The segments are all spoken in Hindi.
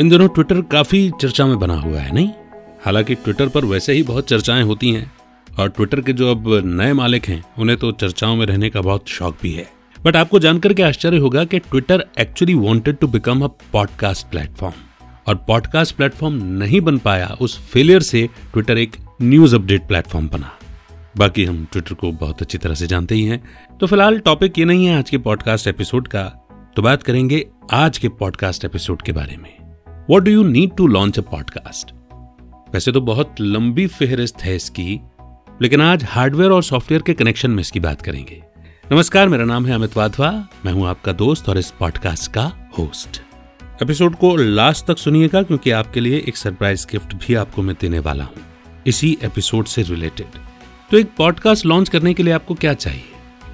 इन दिनों ट्विटर काफ़ी चर्चा में बना हुआ है, नहीं? हालाँकि ट्विटर पर वैसे ही बहुत चर्चाएँ होती हैं, और ट्विटर के जो अब नए मालिक हैं, उन्हें तो चर्चाओं में रहने का बहुत शौक भी है। बट आपको जानकर के आश्चर्य होगा कि Twitter actually wanted to become a podcast platform और पॉडकास्ट प्लेटफॉर्म नहीं बन पाया उस फेलियर से ट्विटर एक न्यूज़ अपडेट प्लेटफॉर्म बना। बाकी हम ट्विटर को बहुत अच्छी तरह से जानते ही हैं। तो फ़िलहाल टॉपिक ये नहीं है आज के पॉडकास्ट एपिसोड का तो बात करेंगे आज के पॉडकास्ट एपिसोड के बारे में। What do you need to launch a podcast वैसे तो बहुत लंबी फेहरिस्त है इसकी, लेकिन आज हार्डवेयर और सॉफ्टवेयर के कनेक्शन में इसकी बात करेंगे। नमस्कार, मेरा नाम है अमित वाधवा, मैं हूँ आपका दोस्त और इस पॉडकास्ट का होस्ट एपिसोड को लास्ट तक सुनिएगा, क्योंकि आपके लिए एक सरप्राइज़ गिफ्ट भी आपको मैं देने वाला हूँ। इसी एपिसोड से रिलेटेड तो एक पॉडकास्ट लॉन्च करने के लिए आपको क्या चाहिए?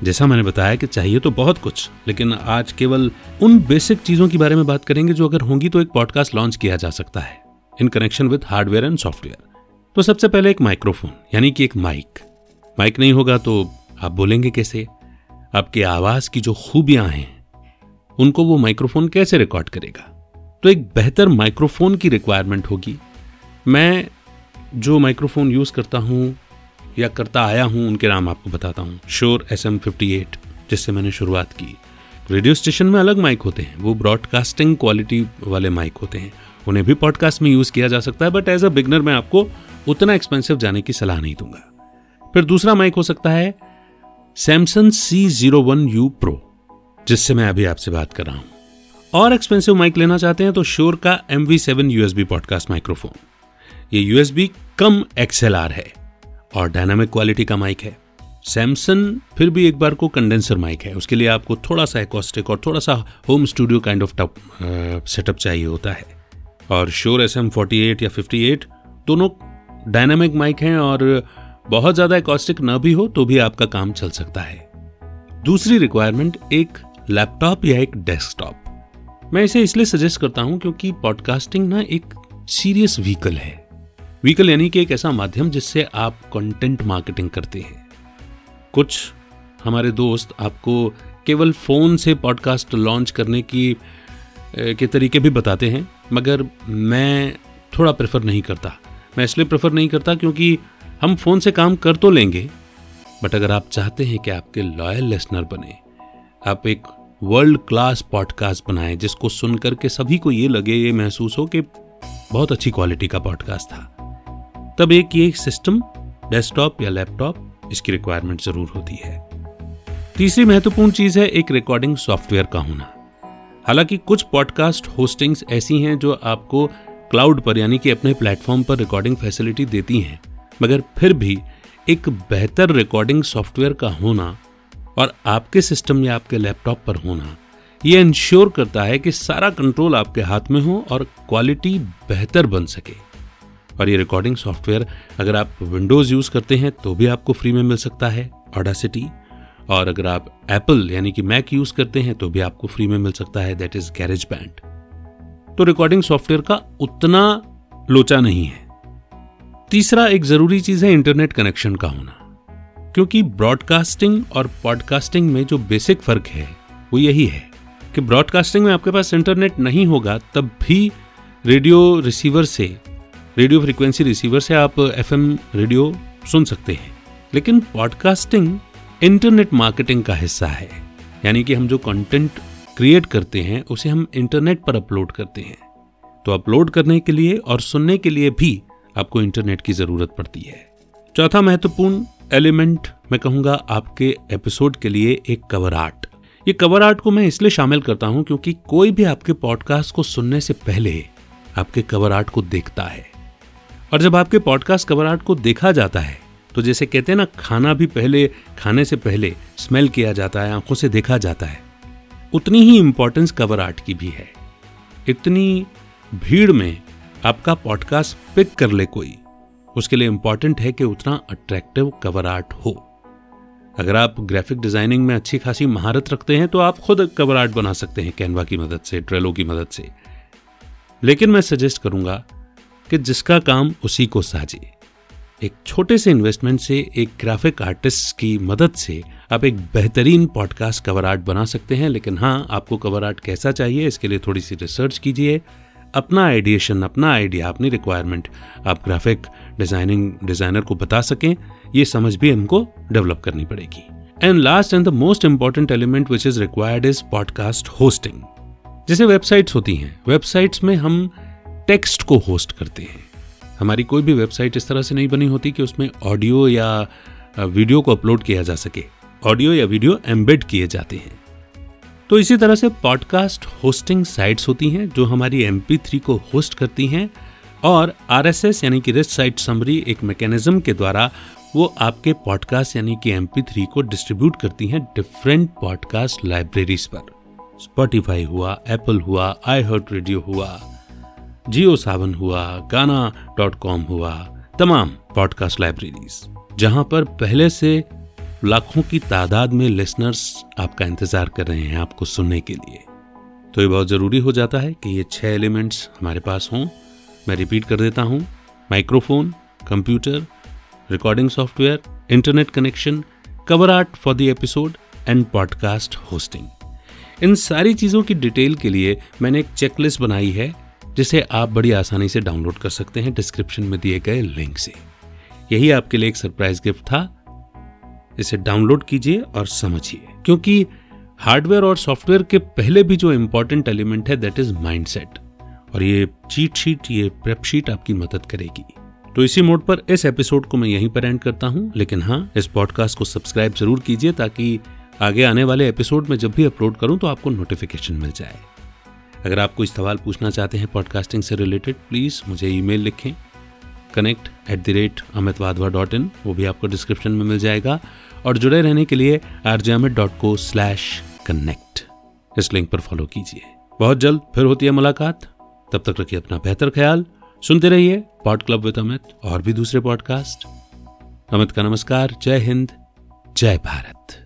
जैसा मैंने बताया कि चाहिए तो बहुत कुछ, लेकिन आज केवल उन बेसिक चीज़ों के बारे में बात करेंगे जो अगर होंगी तो एक पॉडकास्ट लॉन्च किया जा सकता है। In connection with hardware and software तो सबसे पहले एक माइक्रोफोन यानी कि एक माइक माइक नहीं होगा तो आप बोलेंगे कैसे? आपकी आवाज़ की जो खूबियाँ हैं, उनको वो माइक्रोफोन कैसे रिकॉर्ड करेगा? तो एक बेहतर माइक्रोफोन की रिक्वायरमेंट होगी। मैं जो माइक्रोफोन यूज़ करता हूँ या करता आया हूँ, उनके नाम आपको बताता हूँ। Shure S M fifty eight, जिससे मैंने शुरुआत की। रेडियो स्टेशन में अलग माइक होते हैं। वो ब्रॉडकास्टिंग क्वालिटी वाले माइक होते हैं। उन्हें भी पॉडकास्ट में यूज़ किया जा सकता है, बट एज अ बिगनर मैं आपको उतना एक्सपेंसिव जाने की सलाह नहीं दूँगा। फिर दूसरा माइक हो सकता है, Samsung C zero one U pro जिससे मैं अभी आपसे बात कर रहा हूँ। और एक्सपेंसिव माइक लेना चाहते हैं तो श्योर का M V seven USB podcast microphone. ये यूएसबी कम एक्सएलआर है। और डायनामिक क्वालिटी का माइक है। सैमसंग फिर भी एक बार को कंडेंसर माइक है। उसके लिए आपको थोड़ा सा एकॉस्टिक और थोड़ा सा होम स्टूडियो काइंड ऑफ़ टप सेटअप चाहिए होता है। और Shure S M forty eight या फिफ्टी एट दोनों डायनामिक माइक हैं और बहुत ज़्यादा एकॉस्टिक ना भी हो तो भी आपका काम चल सकता है। दूसरी रिक्वायरमेंट एक लैपटॉप या एक डेस्कटॉप मैं इसे इसलिए सजेस्ट करता हूँ क्योंकि पॉडकास्टिंग ना एक सीरियस व्हीकल है। व्हीकल यानी कि एक ऐसा माध्यम जिससे आप कंटेंट मार्केटिंग करते हैं। कुछ हमारे दोस्त आपको केवल फ़ोन से पॉडकास्ट लॉन्च करने की के तरीके भी बताते हैं, मगर मैं थोड़ा प्रेफर नहीं करता। मैं इसलिए प्रेफर नहीं करता क्योंकि हम फ़ोन से काम कर तो लेंगे बट अगर आप चाहते हैं कि आपके लॉयल लिसनर बने, आप एक वर्ल्ड क्लास पॉडकास्ट बनाएँ, जिसको सुनकर के सभी को ये लगे, ये महसूस हो कि बहुत अच्छी क्वालिटी का पॉडकास्ट था। तब एक ये सिस्टम, डेस्कटॉप या लैपटॉप, इसकी रिक्वायरमेंट ज़रूर होती है। तीसरी महत्वपूर्ण चीज़ है एक रिकॉर्डिंग सॉफ्टवेयर का होना। हालाँकि कुछ पॉडकास्ट होस्टिंग्स ऐसी हैं जो आपको क्लाउड पर यानी कि अपने प्लेटफॉर्म पर रिकॉर्डिंग फैसिलिटी देती हैं, मगर फिर भी एक बेहतर रिकॉर्डिंग सॉफ्टवेयर का होना और आपके सिस्टम या आपके लैपटॉप पर होना यह इंश्योर करता है कि सारा कंट्रोल आपके हाथ में हो और क्वालिटी बेहतर बन सके। और ये रिकॉर्डिंग सॉफ्टवेयर अगर आप विंडोज़ यूज़ करते हैं तो भी आपको फ्री में मिल सकता है ऑडासिटी और अगर आप एप्पल यानी कि मैक यूज़ करते हैं तो भी आपको फ्री में मिल सकता है दैट इज़ गैरेज बैंड तो रिकॉर्डिंग सॉफ्टवेयर का उतना लोचा नहीं है। तीसरा एक ज़रूरी चीज़ है इंटरनेट कनेक्शन का होना। क्योंकि ब्रॉडकास्टिंग और पॉडकास्टिंग में जो बेसिक फ़र्क है, वो यही है कि ब्रॉडकास्टिंग में आपके पास इंटरनेट नहीं होगा, तब भी रेडियो रिसीवर से रेडियो फ्रीक्वेंसी रिसीवर से आप एफएम रेडियो सुन सकते हैं। लेकिन पॉडकास्टिंग इंटरनेट मार्केटिंग का हिस्सा है। यानी कि हम जो कंटेंट क्रिएट करते हैं, उसे हम इंटरनेट पर अपलोड करते हैं। तो अपलोड करने के लिए और सुनने के लिए भी आपको इंटरनेट की ज़रूरत पड़ती है। चौथा महत्वपूर्ण एलिमेंट मैं कहूँगा आपके एपिसोड के लिए एक कवर आर्ट। ये कवर आर्ट को मैं इसलिए शामिल करता हूँ क्योंकि कोई भी आपके पॉडकास्ट को सुनने से पहले आपके कवर आर्ट को देखता है। और जब आपके पॉडकास्ट कवर आर्ट को देखा जाता है तो जैसे कहते हैं ना, खाना भी पहले, खाने से पहले स्मेल किया जाता है, आँखों से देखा जाता है। उतनी ही इंपॉर्टेंस कवर आर्ट की भी है। इतनी भीड़ में आपका पॉडकास्ट पिक कर ले कोई, उसके लिए इंपॉर्टेंट है कि उतना अट्रैक्टिव कवर आर्ट हो। अगर आप ग्राफिक डिज़ाइनिंग में अच्छी खासी महारत रखते हैं तो आप खुद कवर आर्ट बना सकते हैं कैनवा की मदद से ट्रेलो की मदद से। लेकिन मैं सजेस्ट करूँगा कि जिसका काम उसी को साजे एक छोटे से इन्वेस्टमेंट से, एक ग्राफिक आर्टिस्ट की मदद से आप एक बेहतरीन पॉडकास्ट कवर आर्ट बना सकते हैं, लेकिन हाँ आपको कवर आर्ट कैसा चाहिए, इसके लिए थोड़ी सी रिसर्च कीजिए। अपना आइडिएशन अपना आइडिया अपनी रिक्वायरमेंट आप ग्राफिक डिज़ाइनिंग डिज़ाइनर को बता सकें, ये समझ भी हमको डेवलप करनी पड़ेगी। And last and the most important element which is required is podcast hosting जैसे वेबसाइट्स होती हैं वेबसाइट्स में हम टेक्स्ट को होस्ट करते हैं। हमारी कोई भी वेबसाइट इस तरह से नहीं बनी होती कि उसमें ऑडियो या वीडियो को अपलोड किया जा सके। ऑडियो या वीडियो एम्बेड किए जाते हैं। तो इसी तरह से पॉडकास्ट होस्टिंग साइट्स होती हैं, जो हमारी एम को होस्ट करती हैं और आरएसएस यानी कि रिस्ट साइट समरी एक मैकेनिज्म के द्वारा वो आपके पॉडकास्ट यानी कि एम को डिस्ट्रीब्यूट करती हैं डिफरेंट पॉडकास्ट लाइब्रेरीज पर। स्पॉटिफाई हुआ, एप्पल हुआ, आई हर्ट रेडियो हुआ जियो सावन हुआ, गाना डॉट कॉम हुआ, तमाम पॉडकास्ट लाइब्रेरीज, जहाँ पर पहले से लाखों की तादाद में लिसनर्स आपका इंतज़ार कर रहे हैं आपको सुनने के लिए। तो ये बहुत ज़रूरी हो जाता है कि ये छह एलिमेंट्स हमारे पास हों। मैं रिपीट कर देता हूँ। Microphone, computer, recording software, internet connection, cover art for the episode and podcast hosting. इन सारी चीज़ों की डिटेल के लिए मैंने एक चेकलिस्ट बनाई है। जिसे आप बड़ी आसानी से डाउनलोड कर सकते हैं डिस्क्रिप्शन में दिए गए लिंक से। यही आपके लिए एक सरप्राइज़ गिफ्ट था। इसे डाउनलोड कीजिए और समझिए, क्योंकि हार्डवेयर और सॉफ्टवेयर के पहले भी जो इंपॉर्टेंट एलिमेंट है दैट इज़ माइंडसेट और ये चीट शीट ये प्रेप शीट आपकी मदद करेगी। तो इसी मोड पर इस एपिसोड को मैं यहीं पर एंड करता हूँ। लेकिन हाँ इस पॉडकास्ट को सब्सक्राइब ज़रूर कीजिए, ताकि आगे आने वाले एपिसोड में जब भी अपलोड करूँ तो आपको नोटिफिकेशन मिल जाए। अगर आप कोई सवाल पूछना चाहते हैं पॉडकास्टिंग से रिलेटेड प्लीज़ मुझे ईमेल लिखें। Connect at the rate Amit Wadhwa dot in वो भी आपको डिस्क्रिप्शन में मिल जाएगा। और जुड़े रहने के लिए R J Amit dot co slash connect इस लिंक पर फॉलो कीजिए। बहुत जल्द फिर होती है मुलाकात। तब तक रखिए अपना बेहतर ख्याल। सुनते रहिए पॉड क्लब विद अमित और भी दूसरे पॉडकास्ट अमित का नमस्कार। जय हिंद। जय भारत।